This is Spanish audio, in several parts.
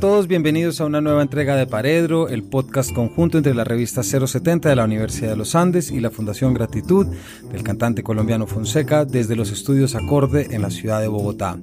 Todos, bienvenidos a una nueva entrega de Paredro, el podcast conjunto entre la revista 070 de la Universidad de los Andes y la Fundación Gratitud del cantante colombiano Fonseca desde los estudios Acorde en la ciudad de Bogotá.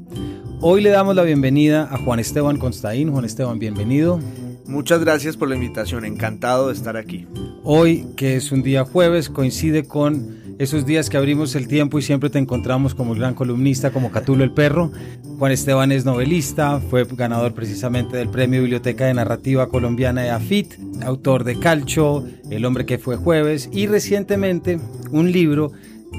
Hoy le damos la bienvenida a Juan Esteban Constaín. Juan Esteban, bienvenido. Muchas gracias por la invitación, encantado de estar aquí. Hoy, que es un día jueves, coincide con esos días que abrimos el tiempo y siempre te encontramos como el gran columnista, como Catulo el Perro. Juan Esteban es novelista, fue ganador precisamente del Premio Biblioteca de Narrativa Colombiana de AFIT, autor de Calcho, El hombre que fue jueves y recientemente un libro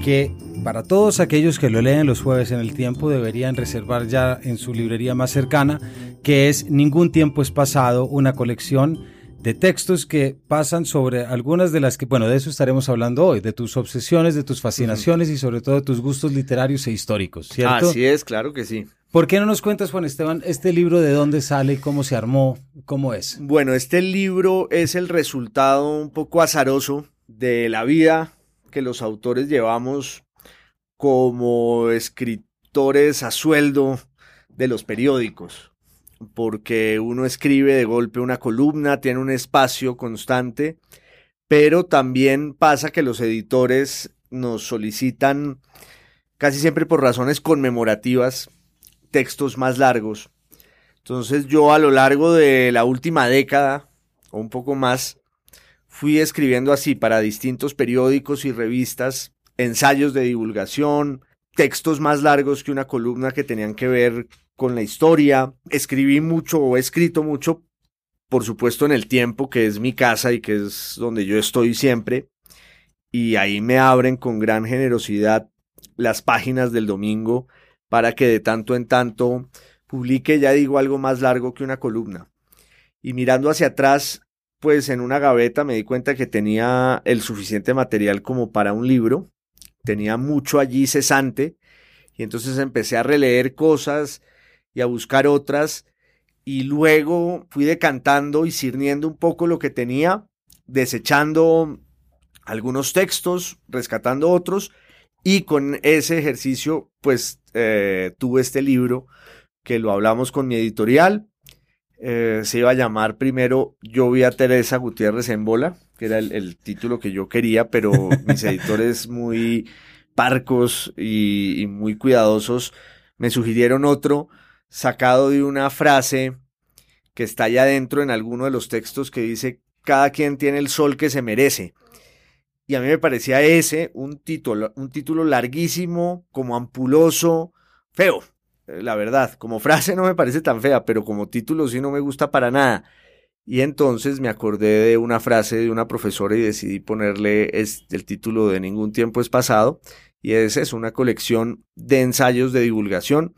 que para todos aquellos que lo leen los jueves en el tiempo deberían reservar ya en su librería más cercana, que es Ningún tiempo es pasado, una colección de textos que pasan sobre algunas de las que, bueno, de eso estaremos hablando hoy, de tus obsesiones, de tus fascinaciones y sobre todo de tus gustos literarios e históricos, ¿cierto? Así es, claro que sí. ¿Por qué no nos cuentas, Juan Esteban, este libro de dónde sale, cómo se armó, cómo es? Bueno, este libro es el resultado un poco azaroso de la vida que los autores llevamos como escritores a sueldo de los periódicos porque uno escribe de golpe una columna, tiene un espacio constante, pero también pasa que los editores nos solicitan, casi siempre por razones conmemorativas, textos más largos. Entonces yo a lo largo de la última década, o un poco más, fui escribiendo así para distintos periódicos y revistas, ensayos de divulgación, textos más largos que una columna que tenían que ver con la historia. Escribí mucho o he escrito mucho, por supuesto, en el tiempo, que es mi casa y que es donde yo estoy siempre. Y ahí me abren con gran generosidad las páginas del domingo para que de tanto en tanto publique, ya digo, algo más largo que una columna. Y mirando hacia atrás, pues en una gaveta me di cuenta que tenía el suficiente material como para un libro. Tenía mucho allí cesante. Y entonces empecé a releer cosas y a buscar otras. Y luego fui decantando y cirniendo un poco lo que tenía, desechando algunos textos, rescatando otros. Y con ese ejercicio, pues eh, tuve este libro que lo hablamos con mi editorial. Eh, se iba a llamar primero Yo vi a Teresa Gutiérrez en bola, que era el, el título que yo quería, pero mis editores muy parcos y, y muy cuidadosos me sugirieron otro sacado de una frase que está allá adentro en alguno de los textos que dice, cada quien tiene el sol que se merece. Y a mí me parecía ese un título, un título larguísimo, como ampuloso, feo, la verdad. Como frase no me parece tan fea, pero como título sí no me gusta para nada. Y entonces me acordé de una frase de una profesora y decidí ponerle el título de Ningún tiempo es pasado. Y esa es una colección de ensayos de divulgación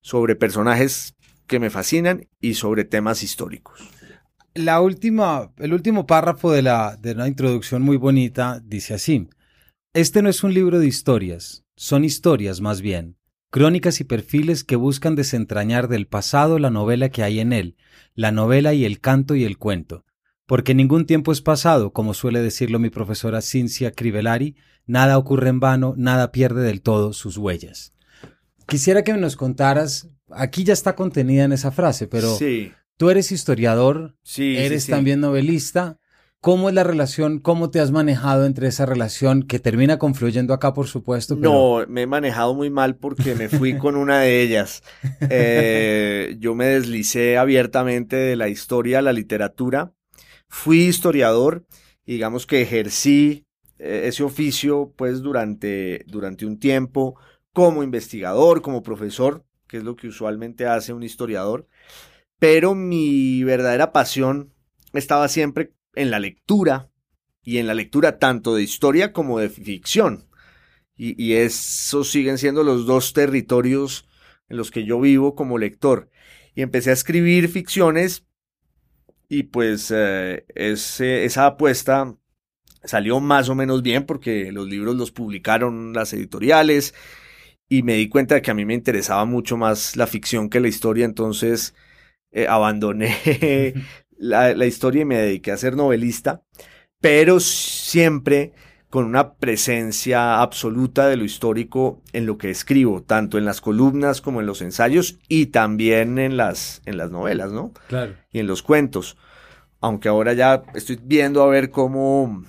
sobre personajes que me fascinan y sobre temas históricos. La última, el último párrafo de, la, de una introducción muy bonita dice así. Este no es un libro de historias, son historias más bien, crónicas y perfiles que buscan desentrañar del pasado la novela que hay en él, la novela y el canto y el cuento. Porque ningún tiempo es pasado, como suele decirlo mi profesora Cincia Crivellari, nada ocurre en vano, nada pierde del todo sus huellas. Quisiera que nos contaras, aquí ya está contenida en esa frase, pero Sí, tú eres historiador, sí, eres sí, también novelista. ¿Cómo es la relación? ¿Cómo te has manejado entre esa relación que termina confluyendo acá, por supuesto? Pero... No, me he manejado muy mal porque me fui con una de ellas. Eh, yo me deslicé abiertamente de la historia a la literatura. Fui historiador, y digamos que ejercí eh, ese oficio pues durante, durante un tiempo como investigador, como profesor, que es lo que usualmente hace un historiador. Pero mi verdadera pasión estaba siempre en la lectura, y en la lectura tanto de historia como de ficción. Y, esos siguen siendo los dos territorios en los que yo vivo como lector. Y empecé a escribir ficciones y pues eh, esa apuesta salió más o menos bien porque los libros los publicaron las editoriales y me di cuenta de que a mí me interesaba mucho más la ficción que la historia, entonces eh, abandoné la, la, historia y me dediqué a ser novelista, pero siempre con una presencia absoluta de lo histórico en lo que escribo, tanto en las columnas como en los ensayos y también en las, en las novelas, ¿no? Claro. Y en los cuentos. Aunque ahora ya estoy viendo a ver cómo,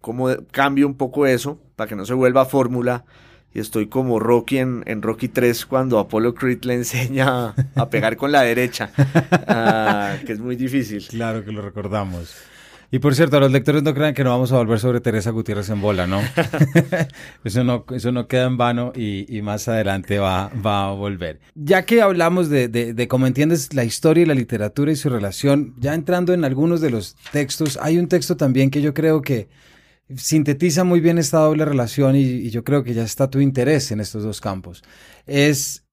cómo cambio un poco eso para que no se vuelva fórmula. Y estoy como Rocky en, en, Rocky 3 cuando Apollo Creed le enseña a pegar con la derecha, uh, que es muy difícil. Claro que lo recordamos. Y por cierto, los lectores no crean que no vamos a volver sobre Teresa Gutiérrez en bola, ¿no? eso no eso no queda en vano y, y más adelante va, va, a volver. Ya que hablamos de, de, de, cómo entiendes la historia y la literatura y su relación, ya entrando en algunos de los textos, hay un texto también que yo creo que sintetiza muy bien esta doble relación y, y yo creo que ya está tu interés en estos dos campos. Es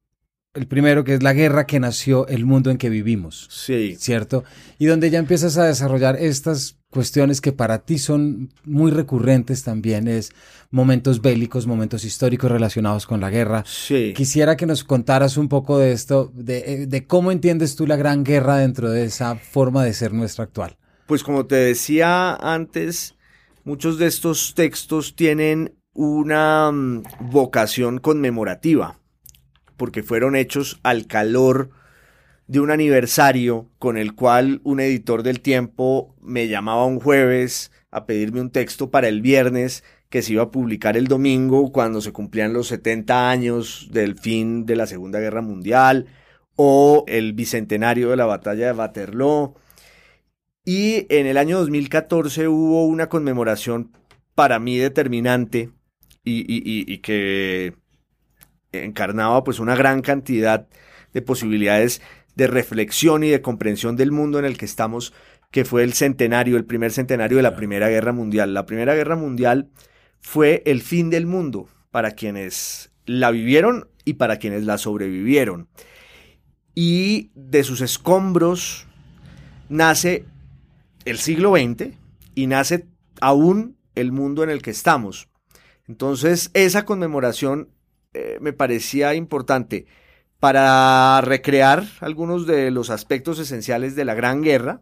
el primero, que es la guerra que nació el mundo en que vivimos. Sí. ¿Cierto? Y donde ya empiezas a desarrollar estas cuestiones que para ti son muy recurrentes también, es momentos bélicos, momentos históricos relacionados con la guerra. Sí. Quisiera que nos contaras un poco de esto, de, de cómo entiendes tú la gran guerra dentro de esa forma de ser nuestra actual. Pues como te decía antes, muchos de estos textos tienen una um, vocación conmemorativa porque fueron hechos al calor de un aniversario con el cual un editor del tiempo me llamaba un jueves a pedirme un texto para el viernes que se iba a publicar el domingo cuando se cumplían los 70 años del fin de la Segunda Guerra Mundial o el bicentenario de la batalla de Waterloo. Y en el año 2014 hubo una conmemoración para mí determinante y, y, y, y que encarnaba pues una gran cantidad de posibilidades de reflexión y de comprensión del mundo en el que estamos, que fue el centenario, el primer centenario de la Primera Guerra Mundial. La Primera Guerra Mundial fue el fin del mundo para quienes la vivieron y para quienes la sobrevivieron. Y de sus escombros nace el siglo XX y nace aún el mundo en el que estamos. Entonces, esa conmemoración eh, me parecía importante para recrear algunos de los aspectos esenciales de la Gran Guerra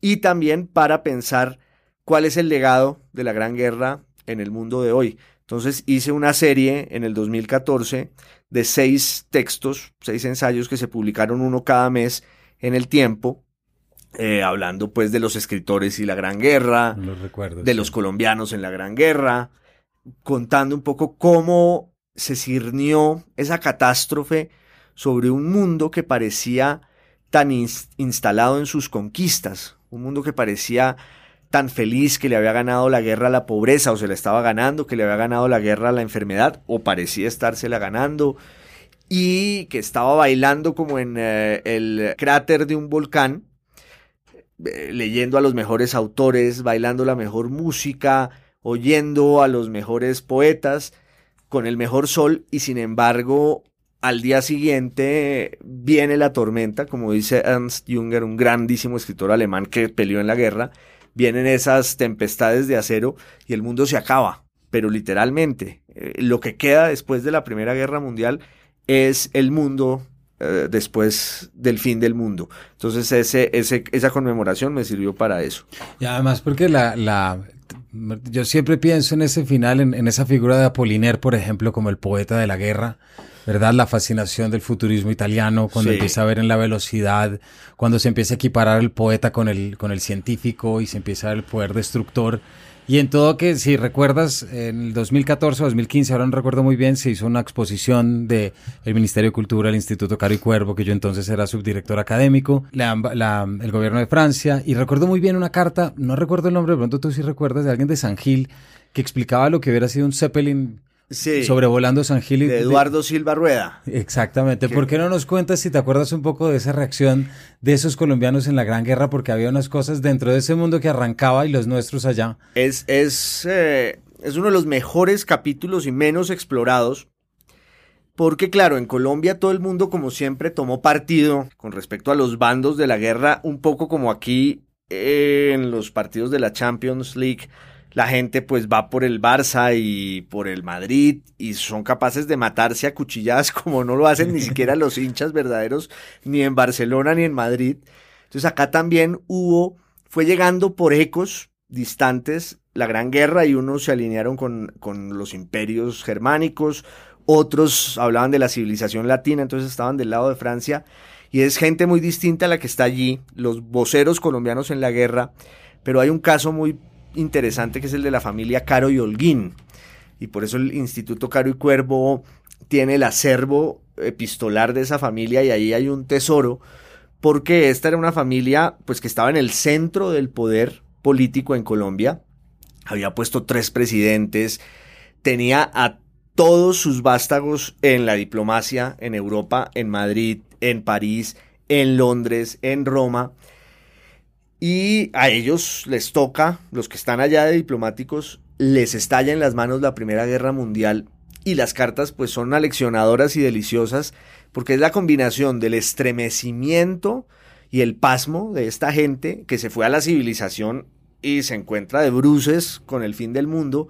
y también para pensar cuál es el legado de la Gran Guerra en el mundo de hoy. Entonces hice una serie en el 2014 de seis textos, seis ensayos que se publicaron uno cada mes en el tiempo, eh, hablando pues de los escritores y la Gran Guerra, los recuerdos, de sí. los colombianos en la Gran Guerra, contando un poco cómo se cirnió esa catástrofe sobre un mundo que parecía tan ins instalado en sus conquistas, un mundo que parecía tan feliz que le había ganado la guerra a la pobreza o se la estaba ganando, que le había ganado la guerra a la enfermedad o parecía estársela ganando y que estaba bailando como en eh, el cráter de un volcán, leyendo a los mejores autores, bailando la mejor música, oyendo a los mejores poetas, con el mejor sol y sin embargo al día siguiente viene la tormenta, como dice Ernst Junger, un grandísimo escritor alemán que peleó en la guerra, vienen esas tempestades de acero y el mundo se acaba, pero literalmente eh, lo que queda después de la Primera Guerra Mundial es el mundo eh, después del fin del mundo. Entonces ese, ese, esa conmemoración me sirvió para eso. Y además porque la, la yo siempre pienso en ese final, en, en, esa figura de Apollinaire, por ejemplo, como el poeta de la guerra, ¿verdad? La fascinación del futurismo italiano, cuando sí. empieza a ver en la velocidad, cuando se empieza a equiparar el poeta con el, con el científico y se empieza a ver el poder destructor. Y en todo que, si recuerdas, en el 2014 o 2015, ahora no recuerdo muy bien, se hizo una exposición de el Ministerio de Cultura, el Instituto Caro y Cuervo, que yo entonces era subdirector académico, la, el gobierno de Francia, y recuerdo muy bien una carta, no recuerdo el nombre, de pronto tú sí recuerdas, de alguien de San Gil, que explicaba lo que hubiera sido un Zeppelin Sí. Sobrevolando San Gil y de Eduardo Silva Rueda. Exactamente. ¿Por qué no nos cuentas si te acuerdas un poco de esa reacción de esos colombianos en la Gran Guerra? Porque había unas cosas dentro de ese mundo que arrancaba y los nuestros allá. Es, es, eh, es uno de los mejores capítulos y menos explorados. Porque claro, en Colombia todo el mundo como siempre tomó partido con respecto a los bandos de la guerra, un poco como aquí eh, en los partidos de la Champions League la gente pues va por el Barça y por el Madrid y son capaces de matarse a cuchilladas como no lo hacen ni siquiera los hinchas verdaderos ni en Barcelona ni en Madrid. Entonces acá también hubo, fue llegando por ecos distantes la Gran Guerra y unos se alinearon con, con los imperios germánicos, otros hablaban de la civilización latina, entonces estaban del lado de Francia y es gente muy distinta a la que está allí, los voceros colombianos en la guerra, pero hay un caso muy interesante que es el de la familia Caro y Holguín. Y por eso el Instituto Caro y Cuervo tiene el acervo epistolar de esa familia y ahí hay un tesoro, porque esta era una familia pues que estaba en el centro del poder político en Colombia, había puesto tres presidentes, tenía a todos sus vástagos en la diplomacia en Europa, en Madrid, en París, en Londres, en Roma, y a ellos les toca, los que están allá de diplomáticos, les estalla en las manos la Primera Guerra Mundial y las cartas pues son aleccionadoras y deliciosas porque es la combinación del estremecimiento y el pasmo de esta gente que se fue a la civilización y se encuentra de bruces con el fin del mundo,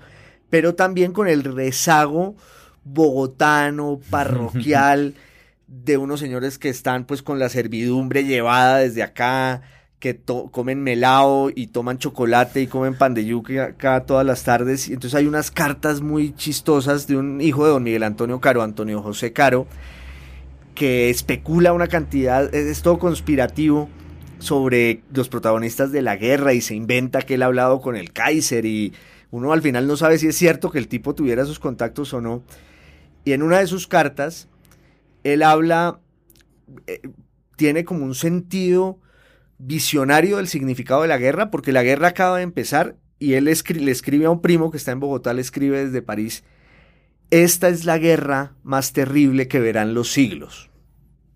pero también con el rezago bogotano, parroquial, de unos señores que están pues con la servidumbre llevada desde acá, que comen melao y toman chocolate y comen pan de yuca cada todas las tardes. Y entonces hay unas cartas muy chistosas de un hijo de don Miguel Antonio Caro, Antonio José Caro, que especula una cantidad, es, todo conspirativo sobre los protagonistas de la guerra y se inventa que él ha hablado con el Kaiser y uno al final no sabe si es cierto que el tipo tuviera sus contactos o no. Y en una de sus cartas, él habla, eh, tiene como un sentido visionario del significado de la guerra, porque la guerra acaba de empezar y él le escribe a un primo que está en Bogotá, le escribe desde París, esta es la guerra más terrible que verán los siglos.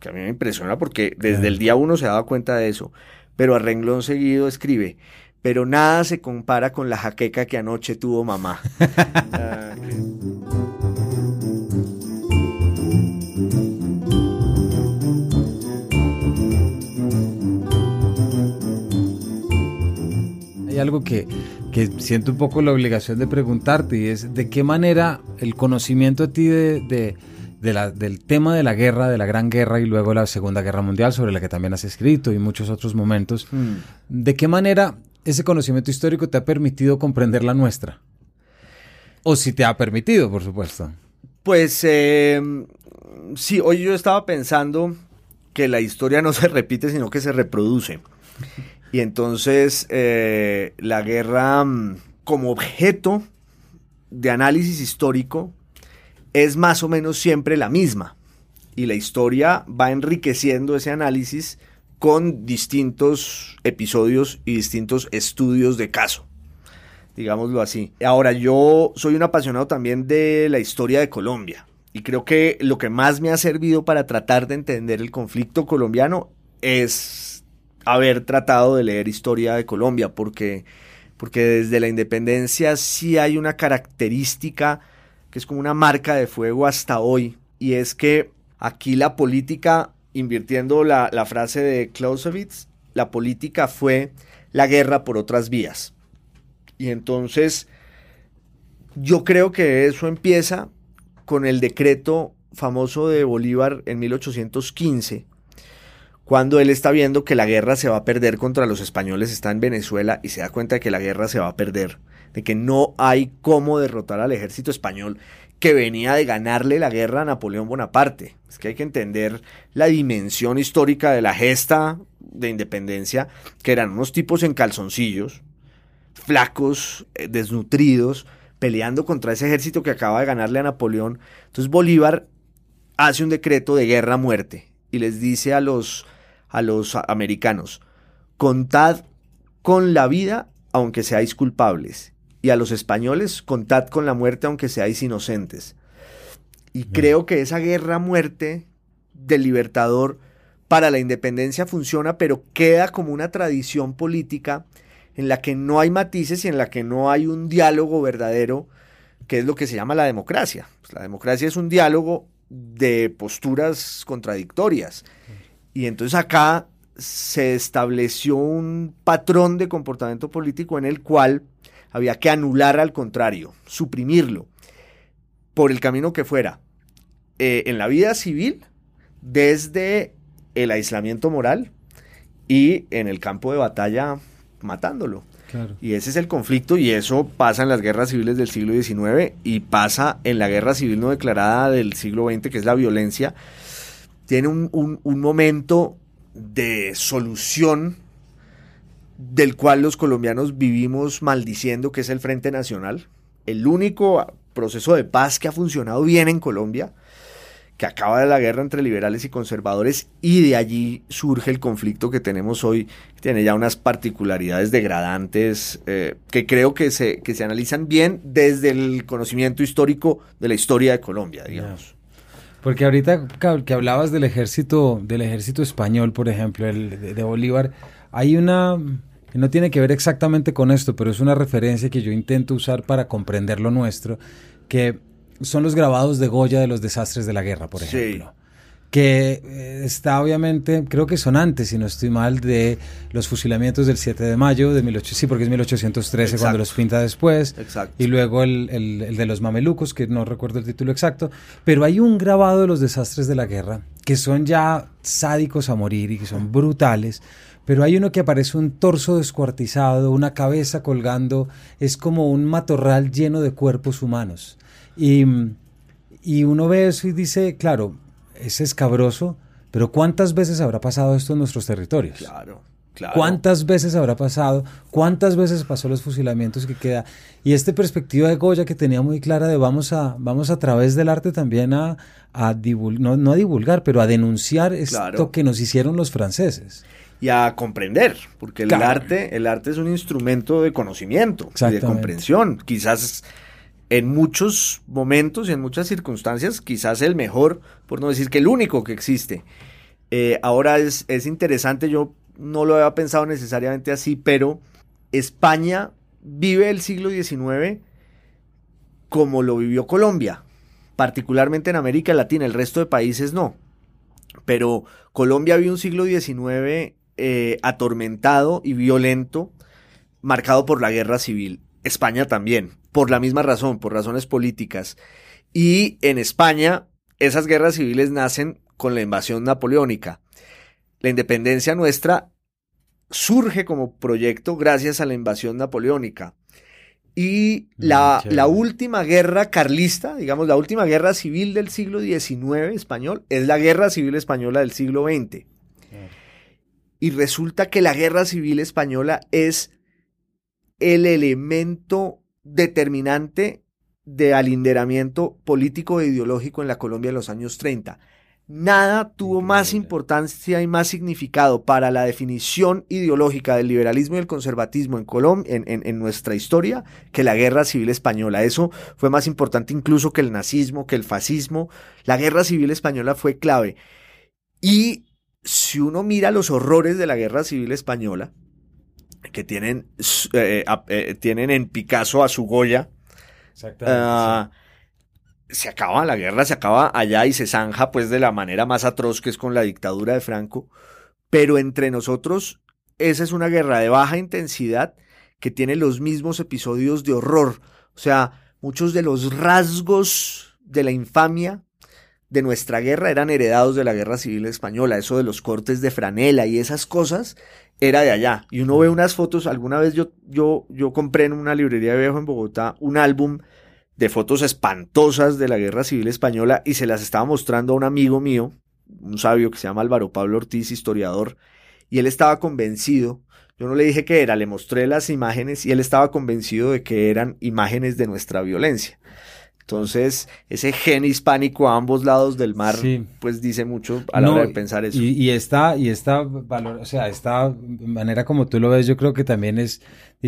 Que a mí me impresiona porque desde el día uno se daba cuenta de eso, pero a renglón seguido escribe, pero nada se compara con la jaqueca que anoche tuvo mamá. hay algo que, siento un poco la obligación de preguntarte y es de qué manera el conocimiento a ti de, del tema de la guerra, de la Gran Guerra y luego la Segunda Guerra Mundial, sobre la que también has escrito y muchos otros momentos, mm. ¿de qué manera ese conocimiento histórico te ha permitido comprender la nuestra? O si te ha permitido, por supuesto. Pues eh, sí, hoy yo estaba pensando que la historia no se repite, sino que se reproduce. Y entonces eh, la guerra mm, como objeto de análisis histórico es más o menos siempre la misma. Y la historia va enriqueciendo ese análisis con distintos episodios y distintos estudios de caso, digámoslo así. Ahora, yo soy un apasionado también de la historia de Colombia y creo que lo que más me ha servido para tratar de entender el conflicto colombiano es haber tratado de leer historia de Colombia, porque, porque desde la independencia sí hay una característica que es como una marca de fuego hasta hoy, y es que aquí la política, invirtiendo la, la frase de Clausewitz, la política fue la guerra por otras vías. Y entonces yo creo que eso empieza con el decreto famoso de Bolívar en 1815, cuando él está viendo que la guerra se va a perder contra los españoles, está en Venezuela y se da cuenta de que la guerra se va a perder, de que no hay cómo derrotar al ejército español que venía de ganarle la guerra a Napoleón Bonaparte. Es que hay que entender la dimensión histórica de la gesta de independencia, que eran unos tipos en calzoncillos, flacos, eh, desnutridos, peleando contra ese ejército que acaba de ganarle a Napoleón. Entonces Bolívar hace un decreto de guerra a muerte y les dice a los a los americanos, contad con la vida aunque seáis culpables, y a los españoles, contad con la muerte aunque seáis inocentes. Y creo que esa guerra muerte del libertador para la independencia funciona, pero queda como una tradición política en la que no hay matices y en la que no hay un diálogo verdadero, que es lo que se llama la democracia. Pues la democracia es un diálogo de posturas contradictorias. Y entonces acá se estableció un patrón de comportamiento político en el cual había que anular al contrario, suprimirlo, por el camino que fuera. Eh, en la vida civil, desde el aislamiento moral y en el campo de batalla matándolo. Y ese es el conflicto y eso pasa en las guerras civiles del siglo XIX y pasa en la guerra civil no declarada del siglo XX, que es la violencia. Tiene un, un momento de solución del cual los colombianos vivimos maldiciendo, que es el Frente Nacional. El único proceso de paz que ha funcionado bien en Colombia que acaba de la guerra entre liberales y conservadores y de allí surge el conflicto que tenemos hoy, que tiene ya unas particularidades degradantes eh, que creo que se, que se analizan bien desde el conocimiento histórico de la historia de Colombia, digamos. Porque ahorita que hablabas del ejército, del ejército español, por ejemplo, el de Bolívar, hay una que no tiene que ver exactamente con esto, pero es una referencia que yo intento usar para comprender lo nuestro, que son los grabados de Goya de los desastres de la guerra, por ejemplo. Que eh, está obviamente, creo que son antes, si no estoy mal, de los fusilamientos del 7 de mayo de 1800, sí, porque es 1813 cuando los pinta después. Exacto. Y luego el, el, de los mamelucos, que no recuerdo el título exacto. Pero hay un grabado de los desastres de la guerra que son ya sádicos a morir y que son brutales pero hay uno que aparece un torso descuartizado, una cabeza colgando, es como un matorral lleno de cuerpos humanos. Y, y uno ve eso y dice, claro, es escabroso, pero ¿cuántas veces habrá pasado esto en nuestros territorios? Claro. Claro. ¿Cuántas veces habrá pasado? ¿Cuántas veces pasó los fusilamientos que queda? Y esta perspectiva de Goya que tenía muy clara de vamos a, vamos a través del arte también a, a divulgar, no, a divulgar, pero a denunciar esto que nos hicieron los franceses. Y a comprender, porque el arte, el arte es un instrumento de conocimiento y de comprensión. Quizás en muchos momentos y en muchas circunstancias, quizás el mejor, por no decir que el único que existe. Eh, ahora es, es interesante, yo no lo había pensado necesariamente así, pero España vive el siglo XIX como lo vivió Colombia, particularmente en América Latina, el resto de países no. Pero Colombia vive un siglo XIX eh, atormentado y violento, marcado por la guerra civil. España también por la misma razón, por razones políticas. Y en España, esas guerras civiles nacen con la invasión napoleónica. La independencia nuestra surge como proyecto gracias a la invasión napoleónica. Y mm, la, la, última guerra carlista, digamos, la última guerra civil del siglo XIX español, es la guerra civil española del siglo XX. Y resulta que la guerra civil española es el elemento determinante de alinderamiento político e ideológico en la Colombia de los años 30. Nada tuvo más importancia y más significado para la definición ideológica del liberalismo y el conservatismo en, Colombia, en, nuestra historia que la guerra civil española. Eso fue más importante incluso que el nazismo, que el fascismo. La guerra civil española fue clave. Y si uno mira los horrores de la guerra civil española, que tienen, eh, eh, tienen en Picasso a su Goya. Ah, se acaba la guerra, se acaba allá y se zanja pues de la manera más atroz que es con la dictadura de Franco. Pero entre nosotros, esa es una guerra de baja intensidad que tiene los mismos episodios de horror. O sea, muchos de los rasgos de la infamia de nuestra guerra eran heredados de la guerra civil española, eso de los cortes de franela y esas cosas era de allá. Y uno ve unas fotos, alguna vez yo, yo, yo compré en una librería de viejo en Bogotá un álbum de fotos espantosas de la guerra civil española y se las estaba mostrando a un amigo mío, un sabio que se llama Álvaro Pablo Ortiz, historiador, y él estaba convencido, yo no le dije que era, le mostré las imágenes y él estaba convencido de que eran imágenes de nuestra violencia. Entonces, ese gen hispánico a ambos lados del mar, pues dice mucho a la hora de pensar eso. Y, y esta, y esta valor, o sea, esta manera como tú lo ves, yo creo que también es,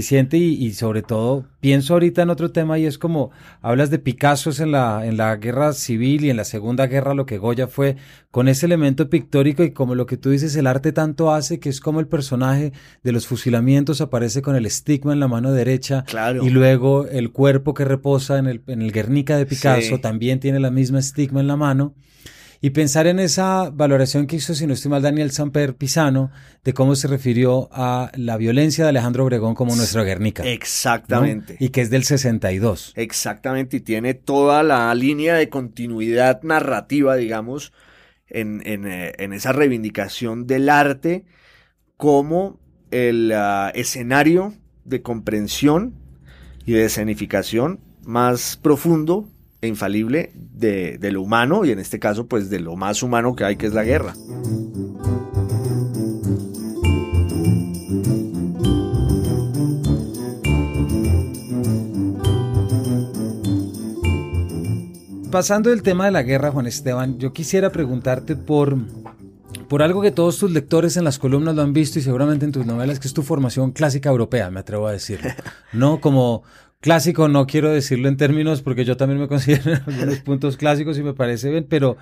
siente y, sobre todo pienso ahorita en otro tema y es como hablas de Picasso en la, en la guerra civil y en la segunda guerra lo que Goya fue con ese elemento pictórico y como lo que tú dices el arte tanto hace que es como el personaje de los fusilamientos aparece con el estigma en la mano derecha y luego el cuerpo que reposa en el, en el Guernica de Picasso también tiene la misma estigma en la mano y pensar en esa valoración que hizo, si no estoy mal, Daniel Samper Pisano, de cómo se refirió a la violencia de Alejandro Obregón como nuestra Guernica. Exactamente. Y que es del 62. Exactamente, y tiene toda la línea de continuidad narrativa, digamos, en, en, eh, esa reivindicación del arte como el ah, escenario de comprensión y de escenificación más profundo e infalible de, lo humano y en este caso pues de lo más humano que hay que es la guerra. Pasando del tema de la guerra, Juan Esteban, yo quisiera preguntarte por, por algo que todos tus lectores en las columnas lo han visto y seguramente en tus novelas, que es tu formación clásica europea, me atrevo a decirlo. No como, clásico, no quiero decirlo en términos porque yo también me considero en algunos puntos clásicos y me parece bien, pero,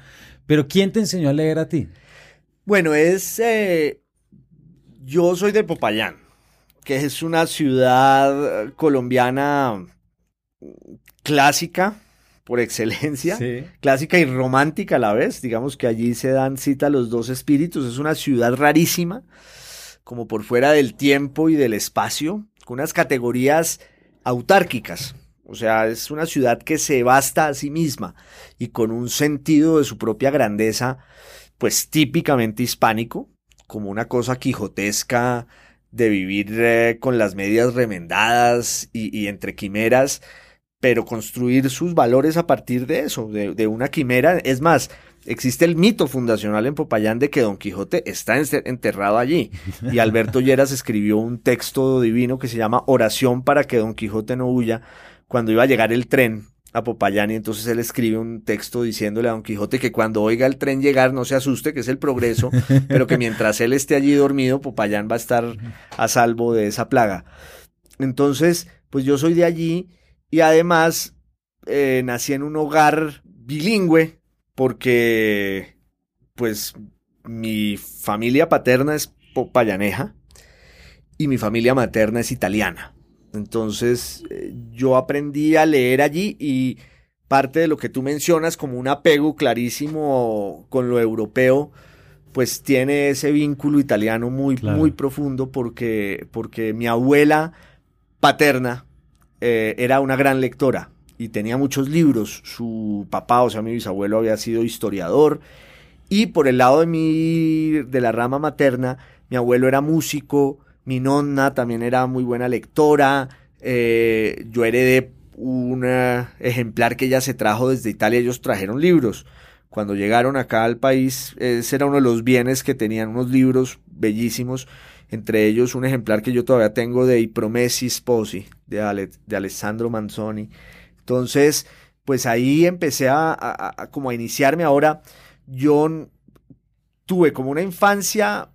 pero ¿quién te enseñó a leer a ti? Bueno, es... Eh, yo soy de Popayán, que es una ciudad colombiana clásica por excelencia, clásica y romántica a la vez. Digamos que allí se dan cita los dos espíritus. Es una ciudad rarísima, como por fuera del tiempo y del espacio, con unas categorías autárquicas. O sea, es una ciudad que se basta a sí misma y con un sentido de su propia grandeza, pues típicamente hispánico, como una cosa quijotesca de vivir eh, con las medias remendadas y, entre quimeras, pero construir sus valores a partir de eso, de, de una quimera. Es más, existe el mito fundacional en Popayán de que Don Quijote está enterrado allí. Y Alberto Lleras escribió un texto divino que se llama Oración para que Don Quijote no huya cuando iba a llegar el tren a Popayán y entonces él escribe un texto diciéndole a Don Quijote que cuando oiga el tren llegar no se asuste, que es el progreso, pero que mientras él esté allí dormido, Popayán va a estar a salvo de esa plaga. Entonces, pues yo soy de allí y además eh, nací en un hogar bilingüe, porque pues mi familia paterna es payaneja y mi familia materna es italiana. Entonces eh, yo aprendí a leer allí y parte de lo que tú mencionas como un apego clarísimo con lo europeo, pues tiene ese vínculo italiano muy, muy profundo porque, porque mi abuela paterna eh, era una gran lectora y tenía muchos libros. Su papá, o sea, mi bisabuelo había sido historiador. Y por el lado de mi, de la rama materna, mi abuelo era músico, mi nonna también era muy buena lectora. Eh, yo heredé un ejemplar que ella se trajo desde Italia. Ellos trajeron libros. Cuando llegaron acá al país, ese era uno de los bienes que tenían unos libros bellísimos. Entre ellos un ejemplar que yo todavía tengo de I Promessi Sposi, de, de Alessandro Manzoni. Entonces, pues ahí empecé a, como a iniciarme. Ahora, yo tuve como una infancia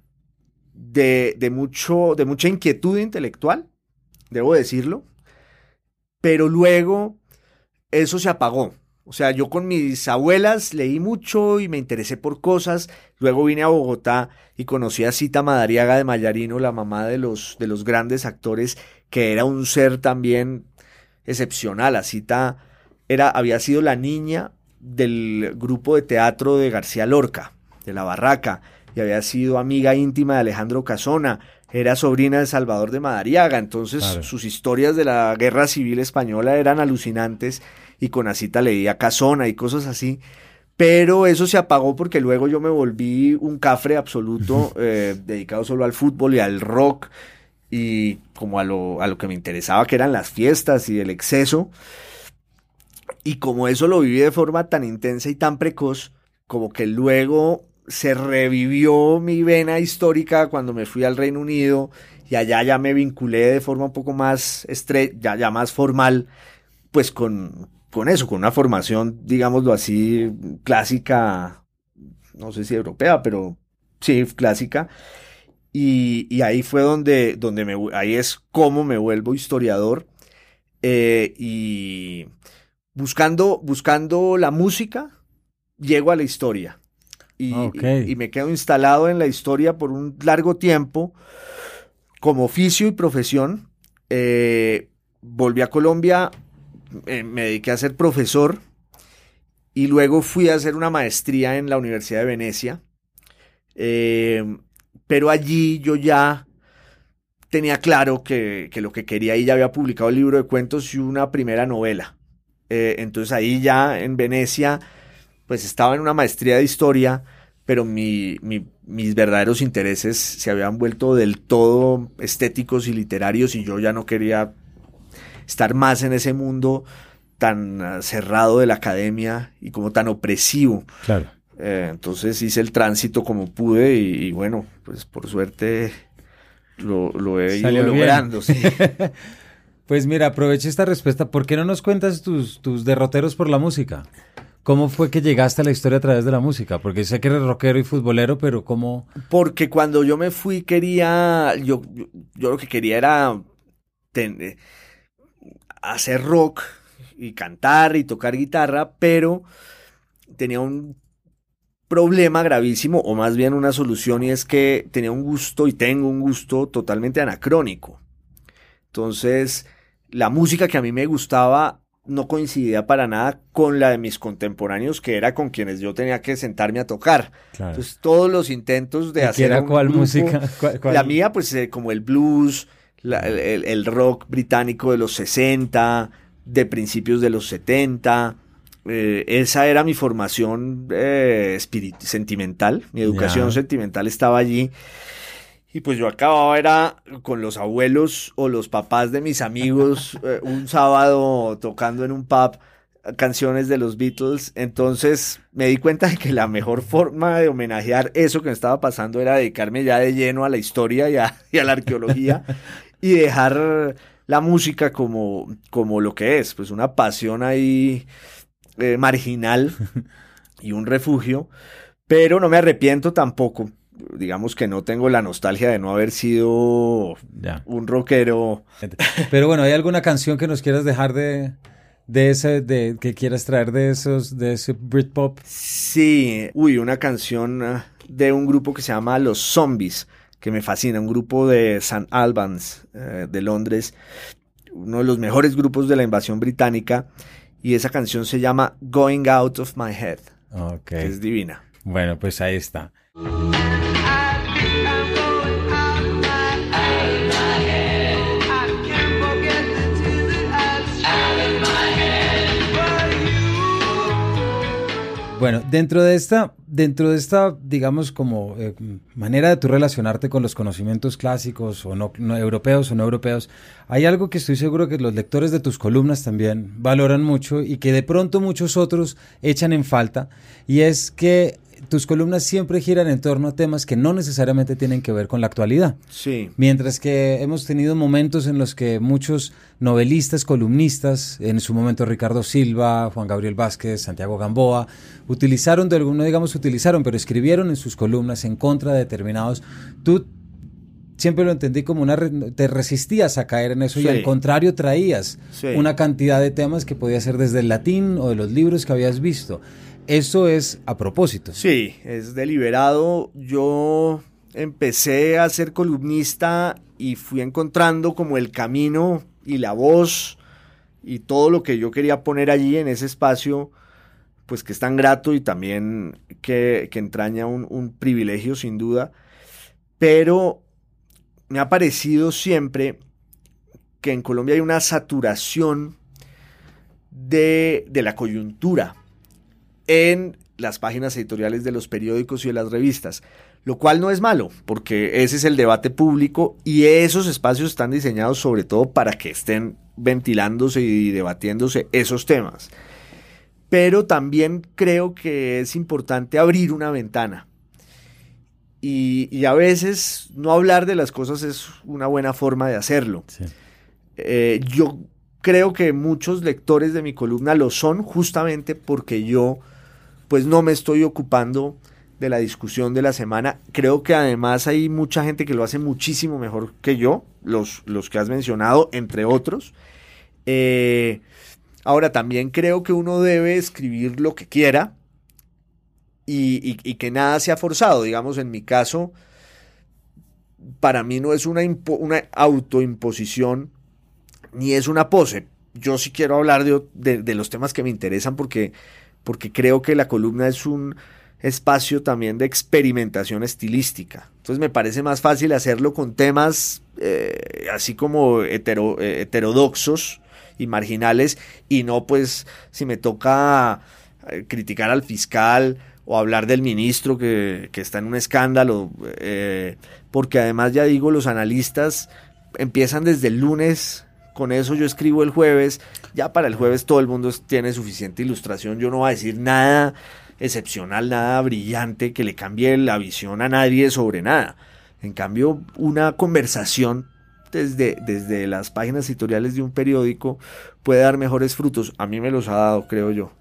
de, de, mucho, de mucha inquietud intelectual, debo decirlo, pero luego eso se apagó. O sea, yo con mis abuelas leí mucho y me interesé por cosas. Luego vine a Bogotá y conocí a Cita Madariaga de Mayarino, la mamá de los, de los grandes actores, que era un ser también excepcional. Asita era, había sido la niña del grupo de teatro de García Lorca, de La Barraca, y había sido amiga íntima de Alejandro Casona, era sobrina de Salvador de Madariaga, entonces sus historias de la guerra civil española eran alucinantes y con Asita leía Casona y cosas así. Pero eso se apagó porque luego yo me volví un cafre absoluto, eh, dedicado solo al fútbol y al rock y como a lo, a lo que me interesaba, que eran las fiestas y el exceso. Y como eso lo viví de forma tan intensa y tan precoz, como que luego se revivió mi vena histórica cuando me fui al Reino Unido y allá ya me vinculé de forma un poco más estrecha, ya, más formal, pues con, con eso, con una formación, digámoslo así, clásica, no sé si europea, pero sí, clásica. Y, ahí fue donde, donde me, ahí es como me vuelvo historiador. Eh, y buscando, buscando la música, llego a la historia. Y, y, me quedo instalado en la historia por un largo tiempo como oficio y profesión. Eh, volví a Colombia, eh, me dediqué a ser profesor y luego fui a hacer una maestría en la Universidad de Venecia. Eh, pero allí yo ya tenía claro que, lo que quería y ya había publicado el libro de cuentos y una primera novela. entonces ahí ya en Venecia, pues estaba en una maestría de historia pero mis verdaderos intereses se habían vuelto del todo estéticos y literarios y yo ya no quería estar más en ese mundo tan ah, cerrado de la academia y como tan opresivo. Claro. Eh, entonces hice el tránsito como pude y, bueno, pues por suerte lo, he ido logrando. pues mira, aprovecha esta respuesta. ¿Por qué no nos cuentas tus, tus derroteros por la música? ¿Cómo fue que llegaste a la historia a través de la música? Porque sé que eres rockero y futbolero, pero ¿cómo? Porque cuando yo me fui quería, yo, yo, lo que quería era hacer rock y cantar y tocar guitarra, pero tenía un problema gravísimo, o más bien una solución, y es que tenía un gusto y tengo un gusto totalmente anacrónico. Entonces, la música que a mí me gustaba no coincidía para nada con la de mis contemporáneos, que era con quienes yo tenía que sentarme a tocar. Entonces, todos los intentos de hacer. Era cuál música? La mía, pues, eh, como el blues, el, rock británico de los 60, de principios de los 70. Eh, esa era mi formación eh, sentimental, mi educación sentimental estaba allí. Y pues yo acababa era con los abuelos o los papás de mis amigos eh, un sábado tocando en un pub canciones de los Beatles. Entonces me di cuenta de que la mejor forma de homenajear eso que me estaba pasando era dedicarme ya de lleno a la historia y a, la arqueología y dejar la música como, como lo que es, pues una pasión ahí eh, marginal y un refugio. Pero no me arrepiento tampoco digamos que no tengo la nostalgia de no haber sido un rockero. Pero bueno, ¿hay alguna canción que nos quieras dejar de, de ese, de, que quieras traer de esos, de ese Britpop? Sí, uy, una canción ah, de un grupo que se llama Los Zombies, que me fascina, un grupo de St. Albans, eh, de Londres, uno de los mejores grupos de la invasión británica, y esa canción se llama Going Out of My Head, que es divina. Bueno, pues ahí está. Bueno, dentro de esta, dentro de esta, digamos, como eh, manera de tu relacionarte con los conocimientos clásicos o no, europeos o no europeos, hay algo que estoy seguro que los lectores de tus columnas también valoran mucho y que de pronto muchos otros echan en falta, y es que tus columnas siempre giran en torno a temas que no necesariamente tienen que ver con la actualidad. Sí. Mientras que hemos tenido momentos en los que muchos novelistas, columnistas, en su momento Ricardo Silva, Juan Gabriel Vázquez, Santiago Gamboa, utilizaron de alguno, digamos utilizaron, pero escribieron en sus columnas en contra de determinados. Tú siempre lo entendí como una te resistías a caer en eso y al contrario traías una cantidad de temas que podía ser desde el latín o de los libros que habías visto. Eso es a propósito. Sí, es deliberado. Yo empecé a ser columnista y fui encontrando como el camino y la voz y todo lo que yo quería poner allí en ese espacio, pues que es tan grato y también que, entraña un, un, privilegio sin duda. Pero me ha parecido siempre que en Colombia hay una saturación de, de la coyuntura en las páginas editoriales de los periódicos y de las revistas, lo cual no es malo, porque ese es el debate público y esos espacios están diseñados sobre todo para que estén ventilándose y debatiéndose esos temas. Pero también creo que es importante abrir una ventana. Y, a veces no hablar de las cosas es una buena forma de hacerlo. Eh, yo creo que muchos lectores de mi columna lo son justamente porque yo pues no me estoy ocupando de la discusión de la semana. Creo que además hay mucha gente que lo hace muchísimo mejor que yo, los, los que has mencionado, entre otros. Eh, ahora, también creo que uno debe escribir lo que quiera y, que nada sea forzado. Digamos, en mi caso, para mí no es una, una autoimposición ni es una pose. Yo sí quiero hablar de, de los temas que me interesan porque, porque creo que la columna es un espacio también de experimentación estilística. Entonces me parece más fácil hacerlo con temas eh, así como eh, heterodoxos y marginales y no pues si me toca eh, criticar al fiscal o hablar del ministro que, que está en un escándalo, porque además ya digo, los analistas empiezan desde el lunes con eso yo escribo el jueves, ya para el jueves todo el mundo tiene suficiente ilustración, yo no voy a decir nada excepcional, nada brillante que le cambie la visión a nadie sobre nada. En cambio, una conversación desde, desde las páginas editoriales de un periódico puede dar mejores frutos. A mí me los ha dado, creo yo.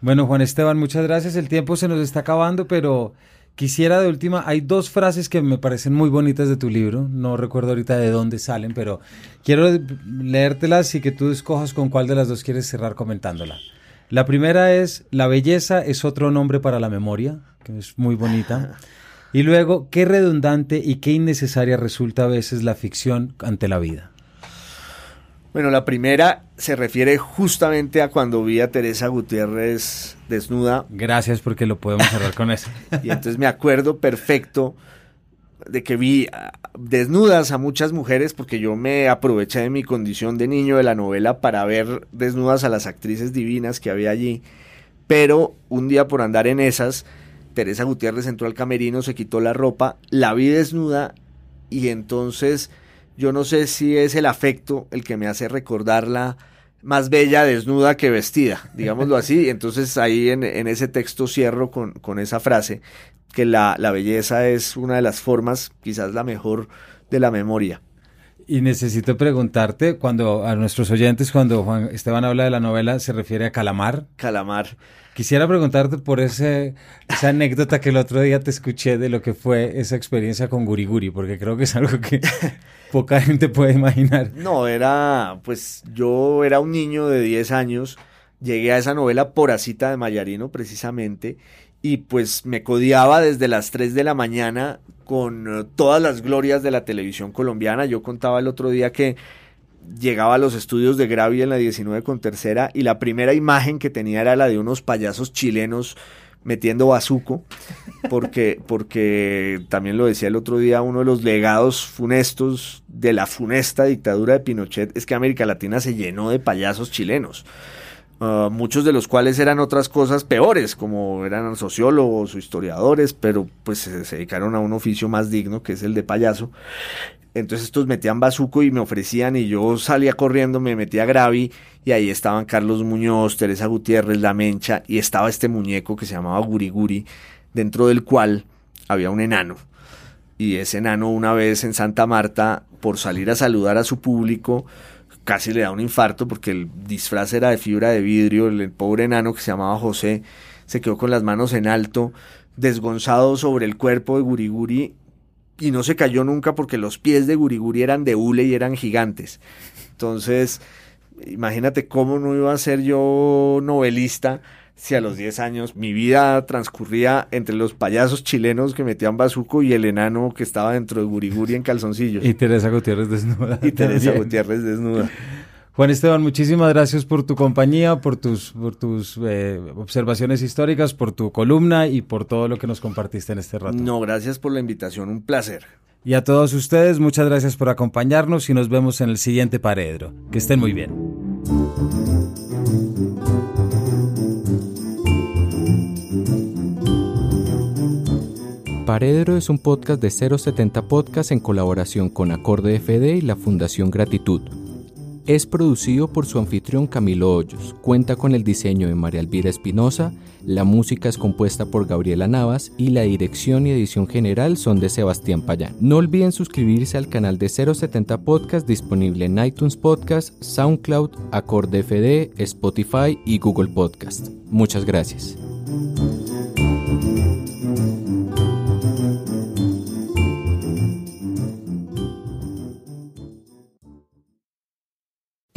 Bueno, Juan Esteban, muchas gracias. El tiempo se nos está acabando, pero quisiera de última, hay dos frases que me parecen muy bonitas de tu libro. No recuerdo ahorita de dónde salen, pero quiero leértelas y que tú escojas con cuál de las dos quieres cerrar comentándola. La primera es La belleza es otro nombre para la memoria, que es muy bonita. Y luego, qué redundante y qué innecesaria resulta a veces la ficción ante la vida. Bueno, la primera se refiere justamente a cuando vi a Teresa Gutiérrez desnuda. Gracias porque lo podemos cerrar con eso. y entonces me acuerdo perfecto de que vi desnudas a muchas mujeres porque yo me aproveché de mi condición de niño de la novela para ver desnudas a las actrices divinas que había allí. Pero un día por andar en esas, Teresa Gutiérrez entró al camerino, se quitó la ropa, la vi desnuda y entonces yo no sé si es el afecto el que me hace recordarla más bella desnuda que vestida, digámoslo así. Entonces ahí en, ese texto cierro con, con esa frase que la, la belleza es una de las formas, quizás la mejor, de la memoria. Y necesito preguntarte, cuando a nuestros oyentes, cuando Juan Esteban habla de la novela, se refiere a Calamar. Calamar. Quisiera preguntarte por ese, esa anécdota que el otro día te escuché de lo que fue esa experiencia con Guriguri, porque creo que es algo que poca gente puede imaginar. No, era, pues yo era un niño de 10 años, llegué a esa novela por Asita de Mayarino precisamente, y pues me codiaba desde las 3 de la mañana con eh, todas las glorias de la televisión colombiana. Yo contaba el otro día que llegaba a los estudios de Gravi en la 19 con tercera y la primera imagen que tenía era la de unos payasos chilenos metiendo bazuco, porque, porque también lo decía el otro día, uno de los legados funestos de la funesta dictadura de Pinochet es que América Latina se llenó de payasos chilenos. Ah, muchos de los cuales eran otras cosas peores, como eran sociólogos o historiadores, pero pues se, dedicaron a un oficio más digno, que es el de payaso. Entonces estos metían bazuco y me ofrecían y yo salía corriendo, me metía Gravi y ahí estaban Carlos Muñoz, Teresa Gutiérrez, La Mencha y estaba este muñeco que se llamaba Guriguri, dentro del cual había un enano. Y ese enano una vez en Santa Marta, por salir a saludar a su público, casi le da un infarto porque el disfraz era de fibra de vidrio, el, pobre enano que se llamaba José se quedó con las manos en alto, desgonzado sobre el cuerpo de Guriguri y no se cayó nunca porque los pies de Guriguri eran de hule y eran gigantes. Entonces, imagínate cómo no iba a ser yo novelista si a los 10 años mi vida transcurría entre los payasos chilenos que metían bazuco y el enano que estaba dentro de Guriguri en calzoncillos. Y Teresa Gutiérrez desnuda. Y Teresa Gutiérrez desnuda. Juan Esteban, muchísimas gracias por tu compañía, por tus, por tus eh, observaciones históricas, por tu columna y por todo lo que nos compartiste en este rato. No, gracias por la invitación, un placer. Y a todos ustedes, muchas gracias por acompañarnos y nos vemos en el siguiente Paredro. Que estén muy bien. Paredro es un podcast de 070 Podcast en colaboración con Acorde FD y la Fundación Gratitud. Es producido por su anfitrión Camilo Hoyos, cuenta con el diseño de María Elvira Espinosa, la música es compuesta por Gabriela Navas y la dirección y edición general son de Sebastián Payán. No olviden suscribirse al canal de 070 Podcast disponible en iTunes Podcast, SoundCloud, Acorde FD, Spotify y Google Podcast. Muchas gracias.